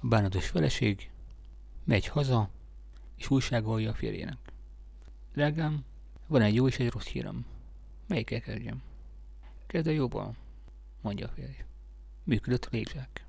A bánatos feleség megy haza, és újságolja a férjének. Drágám, van egy jó és egy rossz hírem. Melyikkel kezdjem? Kezd a jobban, mondja a férj. Működött a légzsák.